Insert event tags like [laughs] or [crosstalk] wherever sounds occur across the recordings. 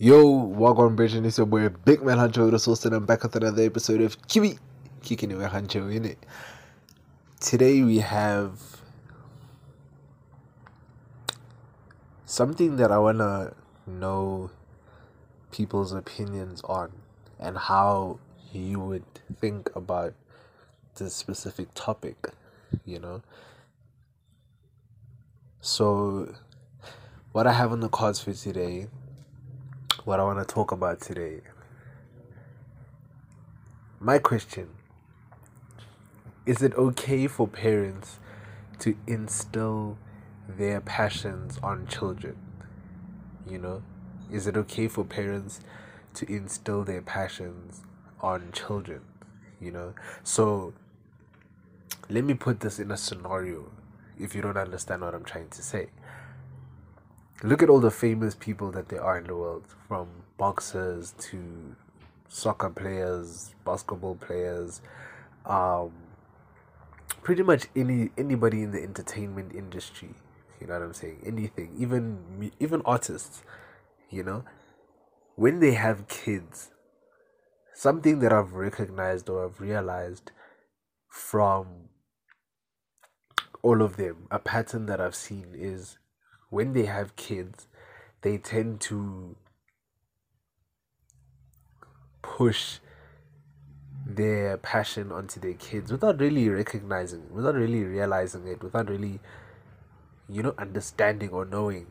Yo, Bridge, and it's your boy Big Man Hancho, the source, and I'm back with another episode of Kiwi Kicking Away Hancho in it. Today we have something that I wanna know people's opinions on and how you would think about this specific topic, you know. So, what I have on the cards for today what I want to talk about today. My question Is it okay for parents to instill their passions on children? You know, is it okay for parents to instill their passions on children? You know, so let me put this in a scenario if you don't understand what I'm trying to say look at all the famous people that there are in the world from boxers to soccer players basketball players um, pretty much any anybody in the entertainment industry you know what i'm saying? Anything even even artists you know? When they have kids something that i've recognized or i've realized from all of them a pattern that i've seen is when they have kids, they tend to push their passion onto their kids without really recognizing, without really realizing it, without really, you know, understanding or knowing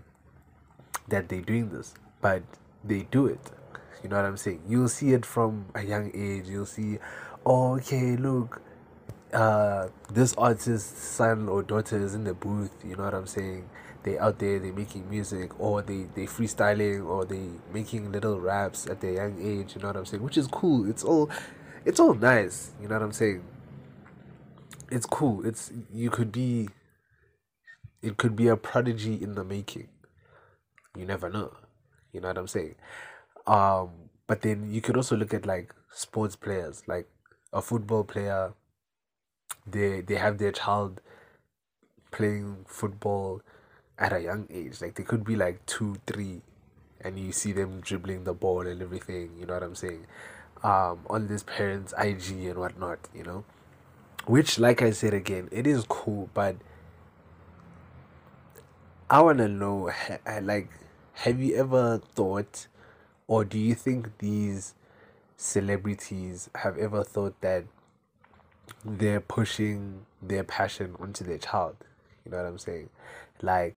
that they're doing this. But they do it. You know what I'm saying? You'll see it from a young age. You'll see, oh, okay, look, uh, this artist's son or daughter is in the booth. You know what I'm saying? They out there they making music or they they freestyling or they making little raps at their young age you know what i'm saying? Which is cool. It's all it's all nice you know what i'm saying? It's cool. It's you could be it could be a prodigy in the making. You never know you know what i'm saying? Um but then you could also look at like sports players like a football player they they have their child playing football at a young age. Like they could be like two, three, and you see them dribbling the ball and everything. You know what I'm saying? Um, on this parents' IG and whatnot. You know, which, like I said again, it is cool, but I wanna know, like, have you ever thought, or do you think these celebrities have ever thought that they're pushing their passion onto their child? You know what I'm saying? Like,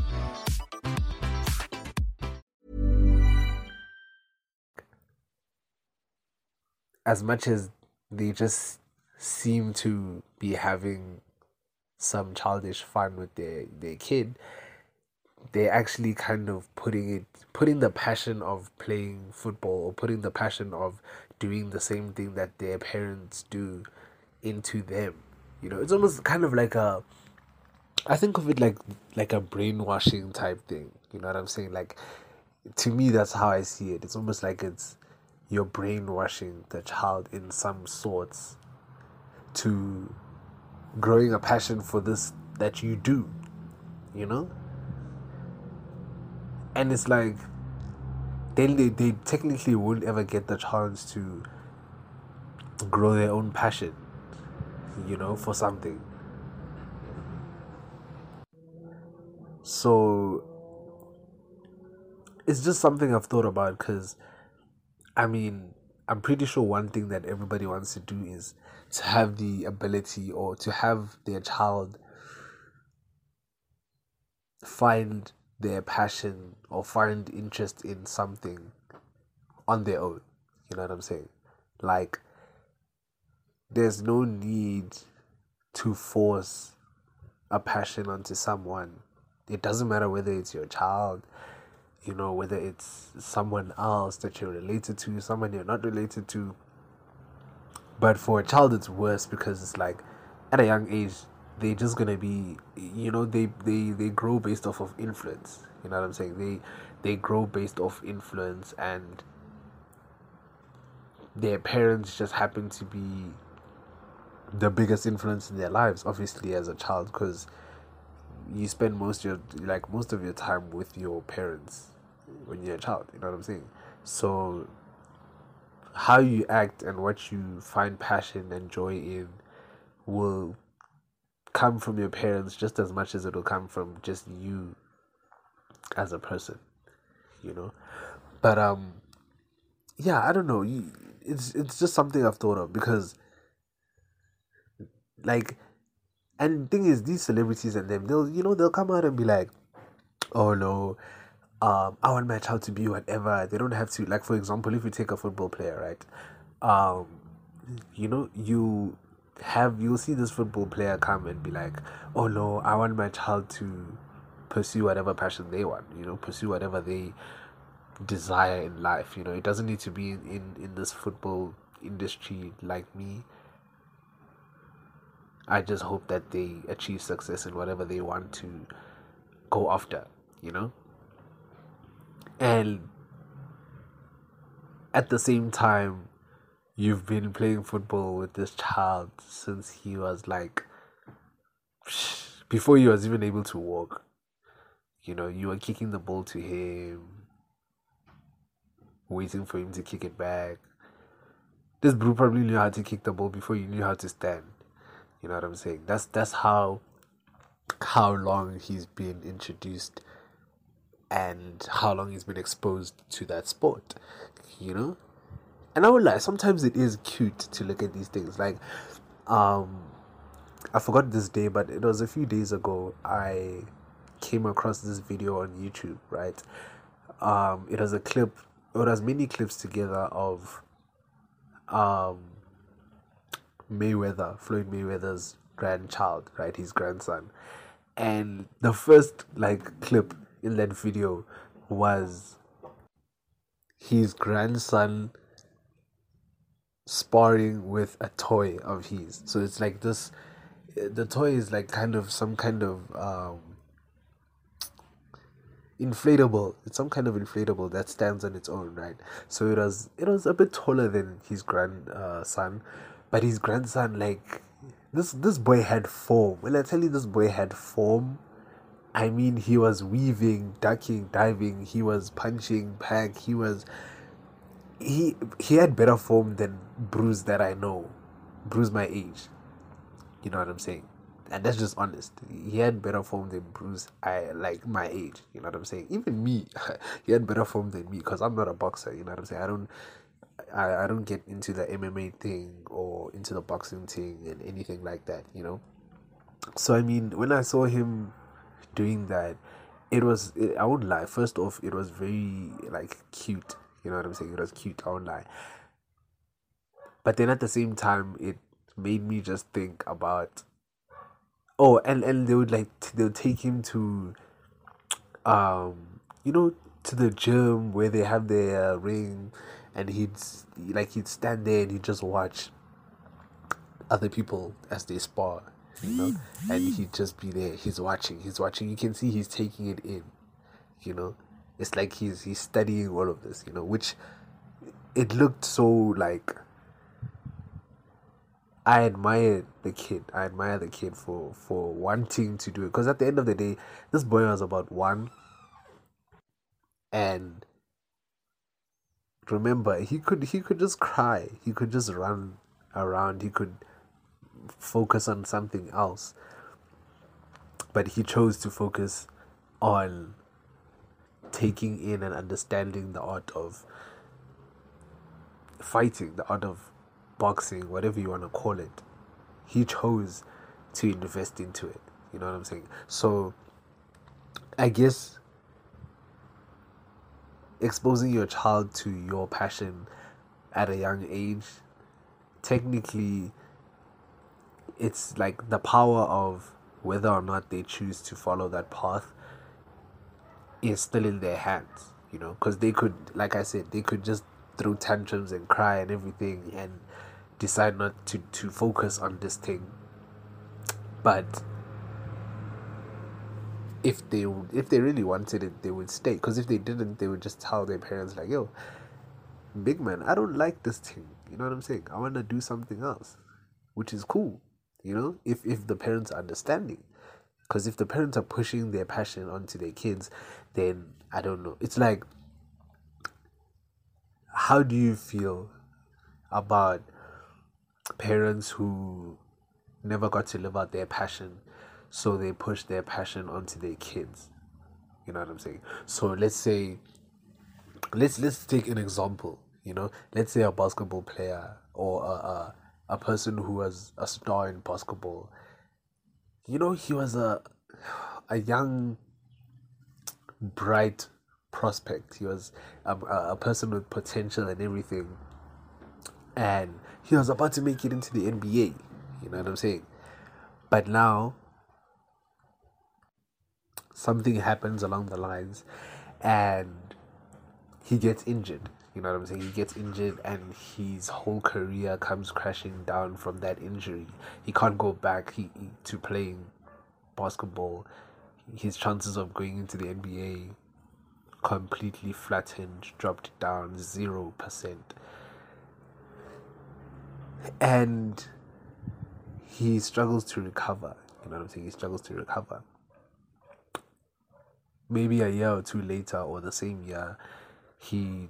As much as they just seem to be having some childish fun with their their kid they're actually kind of putting it putting the passion of playing football or putting the passion of doing the same thing that their parents do into them. You know it's almost kind of like a i think of it like like a brainwashing type thing. You know what i'm saying? Like to me, that's how I see it. It's almost like it's you're brainwashing the child in some sorts to growing a passion for this that you do, you know? And it's like, then they, they technically won't ever get the chance to grow their own passion, you know, for something. So it's just something I've thought about because, I mean, I'm pretty sure one thing that everybody wants to do is to have the ability or to have their child find their passion or find interest in something on their own. You know what I'm saying? Like, there's no need to force a passion onto someone. It doesn't matter whether it's your child, you know, whether it's someone else that you're related to, someone you're not related to. But for a child, it's worse because it's like at a young age, they're just gonna be, you know, they they they grow based off of influence. You know what I'm saying? They they grow based off influence, and their parents just happen to be the biggest influence in their lives. Obviously, as a child, because you spend most your like most of your time with your parents when you're a child. You know what I'm saying? So how you act and what you find passion and joy in will come from your parents just as much as it'll come from just you as a person you know but um yeah i don't know it's it's just something i've thought of because like and the thing is these celebrities and them they'll you know they'll come out and be like oh no um i want my child to be whatever. They don't have to like for example if you take a football player right? Um you know you have you'll see this football player come and be like oh no i want my child to pursue whatever passion they want you know pursue whatever they desire in life you know. It doesn't need to be in in, in this football industry like me. I just hope that they achieve success in whatever they want to go after, you know? And at the same time, you've been playing football with this child since he was like, before he was even able to walk. You know, you were kicking the ball to him, waiting for him to kick it back. This bro probably knew how to kick the ball before you knew how to stand. You know what I'm saying? That's that's how how long he's been introduced and how long he's been exposed to that sport. You know? And I would lie, sometimes it is cute to look at these things. Like um I forgot this day, but it was a few days ago I came across this video on YouTube, right? Um it was a clip it was many clips together of um Mayweather, Floyd Mayweather's grandchild, right? His grandson. And the first like clip in that video was his grandson sparring with a toy of his. So it's like this the toy is like kind of some kind of um inflatable it's some kind of inflatable that stands on its own right so it was it was a bit taller than his grandson but his grandson, like this this boy had form. When I tell you this boy had form, I mean he was weaving, ducking, diving, he was punching, pack, he was he he had better form than Bruce that I know. Bruce my age. You know what I'm saying? And that's just honest. He had better form than Bruce I like my age. You know what I'm saying? Even me, [laughs] he had better form than me because I'm not a boxer. You know what I'm saying? I don't I, I don't get into the MMA thing or into the boxing thing and anything like that, you know. So I mean, when I saw him doing that, it was it, I won't lie. First off, it was very like cute. You know what I'm saying? It was cute. I won't lie. But then at the same time, it made me just think about. Oh, and and they would like they'll take him to, um, you know, to the gym where they have their ring and he'd like he'd stand there and he'd just watch other people as they spar, you know, and he'd just be there. He's watching. He's watching. You can see he's taking it in, you know. It's like he's he's studying all of this, you know, which it looked so like I admire the kid. I admire the kid for for wanting to do it because at the end of the day, this boy was about one, and remember he could he could just cry. He could just run around. He could focus on something else, but he chose to focus on taking in and understanding the art of fighting, the art of boxing, whatever you want to call it, he chose to invest into it. You know what I'm saying? So, I guess exposing your child to your passion at a young age, technically, it's like the power of whether or not they choose to follow that path is still in their hands, you know, because they could, like I said, they could just throw tantrums and cry and everything and decide not to, to focus on this thing. But if they if they really wanted it, they would stay. Because if they didn't, they would just tell their parents like, "Yo, big man, I don't like this thing." You know what I'm saying? I want to do something else, which is cool. You know, if if the parents are understanding, because if the parents are pushing their passion onto their kids, then I don't know. It's like, how do you feel about parents who never got to live out their passion, so they push their passion onto their kids. You know what I'm saying? So let's say, let's let's take an example. You know, let's say a basketball player or a a, a person who was a star in basketball. You know, he was a a young, bright prospect. He was a, a person with potential and everything. And he was about to make it into the NBA. You know what I'm saying? But now something happens along the lines and he gets injured. You know what I'm saying? He gets injured and his whole career comes crashing down from that injury. He can't go back he, to playing basketball. His chances of going into the NBA completely flattened, dropped down 0% and he struggles to recover. You know what I'm saying? He struggles to recover. Maybe a year or two later, or the same year, he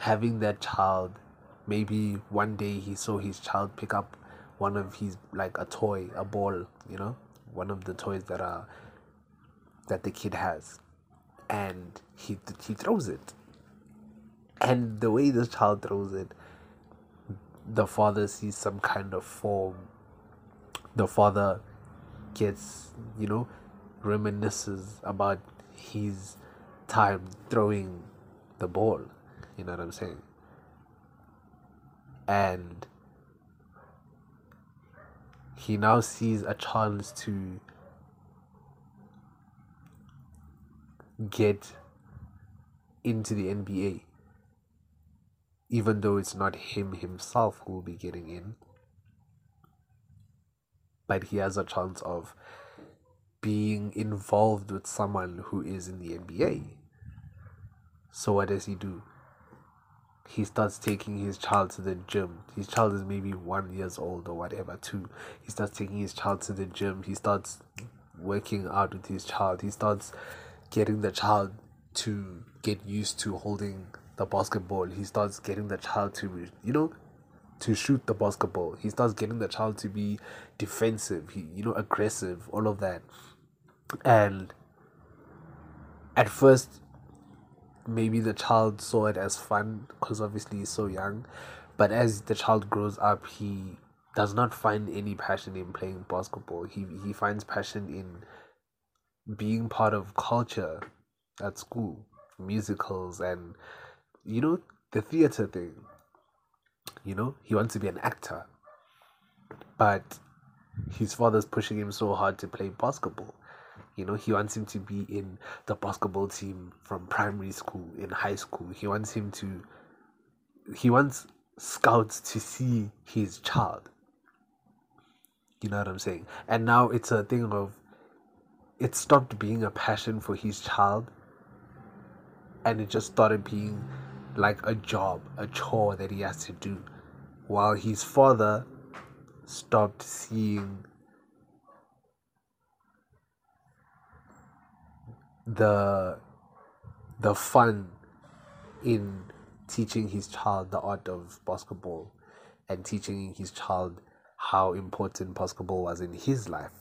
having that child, maybe one day he saw his child pick up one of his, like a toy, a ball, you know, one of the toys that are that the kid has. And he he throws it. And the way this child throws it the father sees some kind of form. The father gets you know reminisces about his time throwing the ball you know what i'm saying and he now sees a chance to get into the NBA, even though it's not him himself who will be getting in, but he has a chance of being involved with someone who is in the NBA. So, what does he do? He starts taking his child to the gym. His child is maybe one years old or whatever, two. He starts taking his child to the gym. He starts working out with his child. He starts getting the child to get used to holding the basketball. He starts getting the child to, you know, to shoot the basketball. He starts getting the child to be defensive, he, you know, aggressive, all of that. And at first, maybe the child saw it as fun because obviously he's so young. But as the child grows up, he does not find any passion in playing basketball. He he finds passion in being part of culture at school, musicals and you know the theater thing. You know, he wants to be an actor. But his father's pushing him so hard to play basketball. You know, he wants him to be in the basketball team from primary school, in high school. He wants him to he wants scouts to see his child. You know what I'm saying? And now it's a thing of it stopped being a passion for his child and it just started being like a job, a chore that he has to do. While his father stopped seeing the the fun in teaching his child the art of basketball and teaching his child how important basketball was in his life.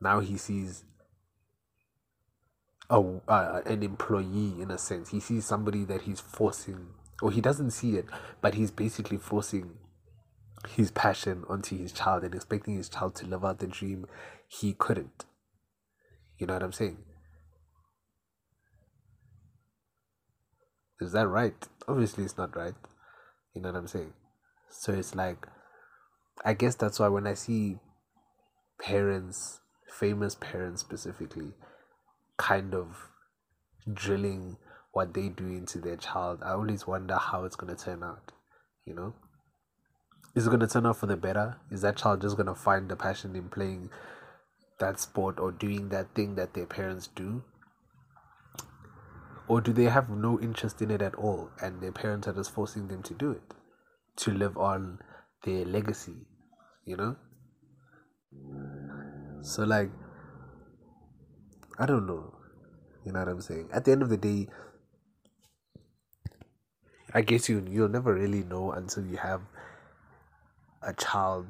Now he sees a uh, an employee in a sense. He sees somebody that he's forcing, or he doesn't see it, but he's basically forcing his passion onto his child and expecting his child to live out the dream he couldn't. You know what I'm saying? Is that right? Obviously, it's not right. You know what I'm saying? So it's like, I guess that's why when I see parents, famous parents specifically, kind of drilling what they do into their child, I always wonder how it's going to turn out. You know? Is it going to turn out for the better? Is that child just going to find the passion in playing that sport or doing that thing that their parents do? Or do they have no interest in it at all and their parents are just forcing them to do it to live on their legacy, you know? So, like, I don't know. You know what I'm saying? At the end of the day, I guess you you'll never really know until you have a child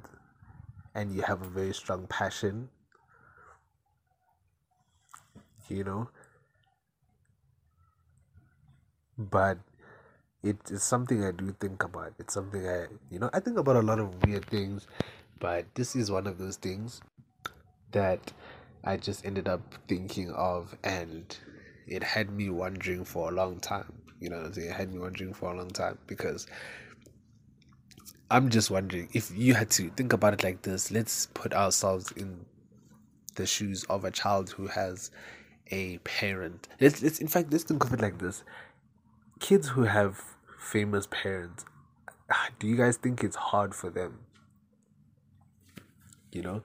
and you have a very strong passion. You know? But it is something I do think about. It's something I, you know, I think about a lot of weird things, but this is one of those things that I just ended up thinking of, and it had me wondering for a long time. You know? It had me wondering for a long time because I'm just wondering if you had to think about it like this. Let's put ourselves in the shoes of a child who has a parent. Let's let's in fact let's think of it like this kids who have famous parents, ah, do you guys think it's hard for them? You know?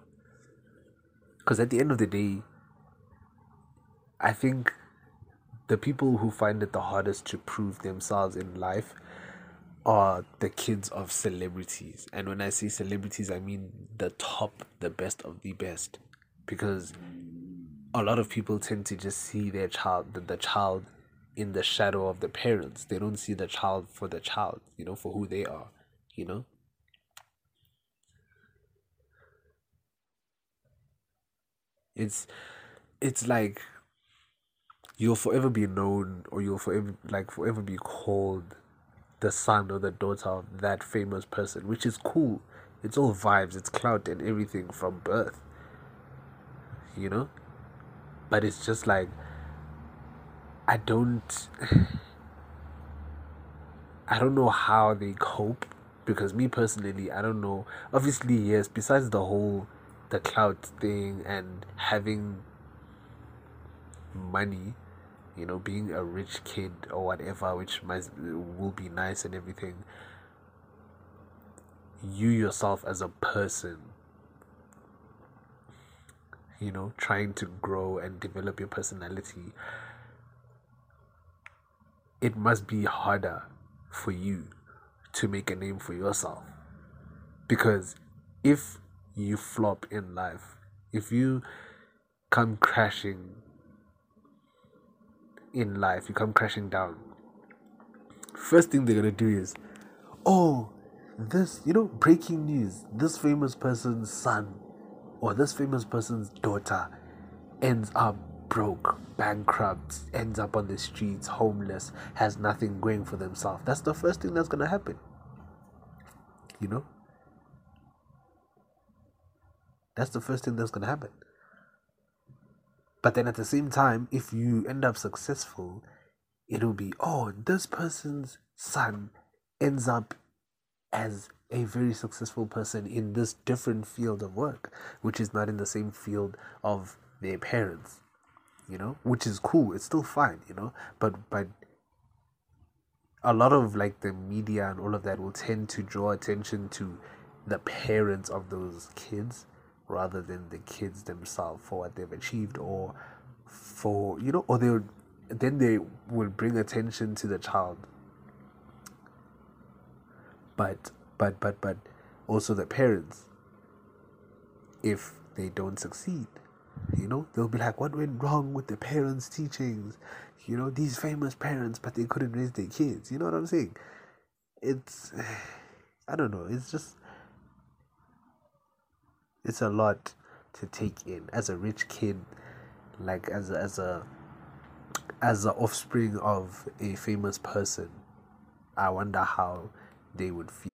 Because at the end of the day, I think the people who find it the hardest to prove themselves in life are the kids of celebrities. And when I say celebrities, I mean the top, the best of the best. Because a lot of people tend to just see their child, the, the child in the shadow of the parents. They don't see the child for the child, you know, for who they are, you know. It's it's like you'll forever be known or you'll forever like forever be called the son or the daughter of that famous person, which is cool. It's all vibes, it's clout and everything from birth. You know? But it's just like I don't [sighs] I don't know how they cope because me personally I don't know. Obviously yes besides the whole the clout thing and having money you know being a rich kid or whatever which might will be nice and everything you yourself as a person you know trying to grow and develop your personality it must be harder for you to make a name for yourself. Because if you flop in life, if you come crashing in life, you come crashing down. First thing they're gonna do is, oh, this, you know, breaking news. This famous person's son or this famous person's daughter ends up broke, bankrupt, ends up on the streets, homeless, has nothing going for themselves. That's the first thing that's gonna happen. You know? That's the first thing that's gonna happen. But then at the same time, if you end up successful, it'll be, oh, this person's son ends up as a very successful person in this different field of work, which is not in the same field of their parents, you know, which is cool. It's still fine, you know, but but a lot of like the media and all of that will tend to draw attention to the parents of those kids rather than the kids themselves for what they've achieved or for you know or they then they will bring attention to the child but but but but also the parents if they don't succeed you know they'll be like what went wrong with the parents teachings? You know these famous parents but they couldn't raise their kids. You know what i'm saying? It's [sighs] i don't know. It's just it's a lot to take in as a rich kid like as as a as the offspring of a famous person. I wonder how they would feel.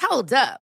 Hold up.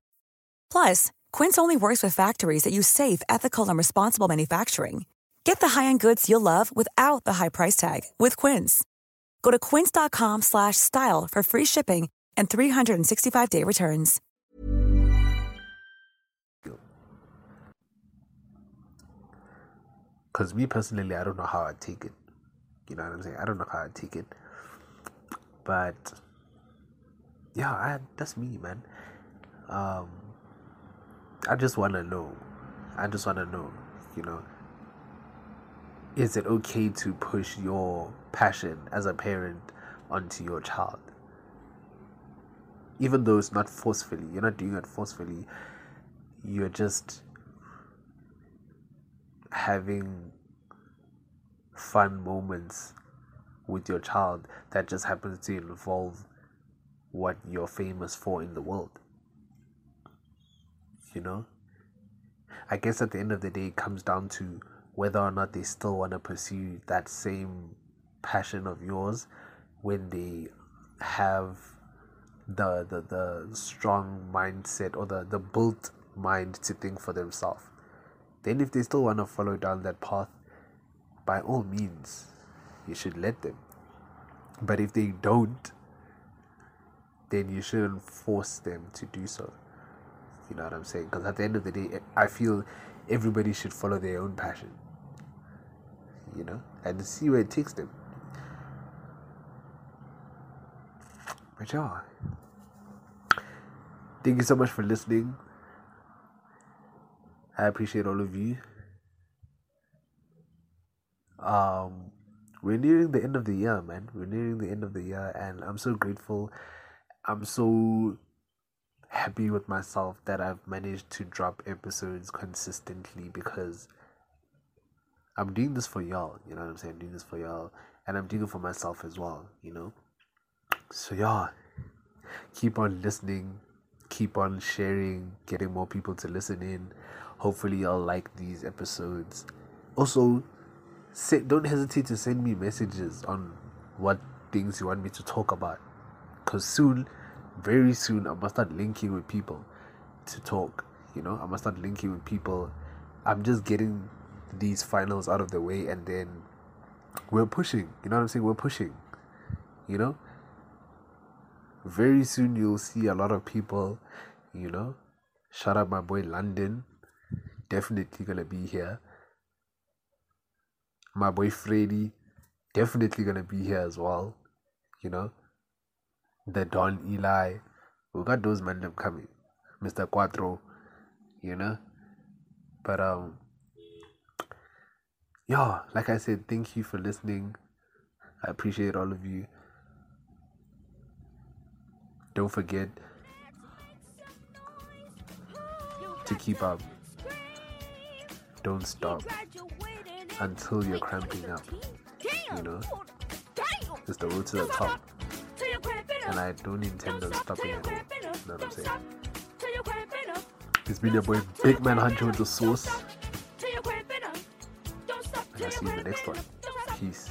Plus, Quince only works with factories that use safe, ethical, and responsible manufacturing. Get the high-end goods you'll love without the high price tag with Quince. Go to quince.com slash style for free shipping and 365-day returns. Because me personally, I don't know how I take it. You know what I'm saying? I don't know how I take it. But yeah, I, that's me, man. Um, I just want to know. I just want to know, you know, is it okay to push your passion as a parent onto your child? Even though it's not forcefully, you're not doing it forcefully, you're just having fun moments with your child that just happens to involve what you're famous for in the world. You know? I guess at the end of the day, it comes down to whether or not they still want to pursue that same passion of yours when they have the the, the strong mindset or the, the built mind to think for themselves. Then if they still want to follow down that path, by all means, you should let them. But if they don't, then you shouldn't force them to do so. You know what I'm saying? Because at the end of the day, I feel everybody should follow their own passion. You know, and see where it takes them. But yeah, thank you so much for listening. I appreciate all of you. Um, we're nearing the end of the year, man. We're nearing the end of the year, and I'm so grateful. I'm so happy with myself that I've managed to drop episodes consistently because I'm doing this for y'all. You know what I'm saying? I'm doing this for y'all, and I'm doing it for myself as well. You know. So yeah, keep on listening, keep on sharing, getting more people to listen in. Hopefully, y'all like these episodes. Also, say, don't hesitate to send me messages on what things you want me to talk about. Cause soon, very soon, I must start linking with people to talk. You know, I must start linking with people. I'm just getting these finals out of the way, and then we're pushing. You know what I'm saying? We're pushing. You know. Very soon, you'll see a lot of people. You know, shout out my boy London. Definitely gonna be here. My boy Freddy, definitely gonna be here as well. You know, the Don Eli. We got those men them coming. Mr. Quattro, you know. But um yeah, like I said, thank you for listening. I appreciate all of you. Don't forget to keep up. Don't stop until you're cramping up. You know, it's the road to the top. And I don't intend on stopping at all. You know what I'm saying? It's been your boy Big Man Hunter with the sauce. And I'll see you in the next one. Peace.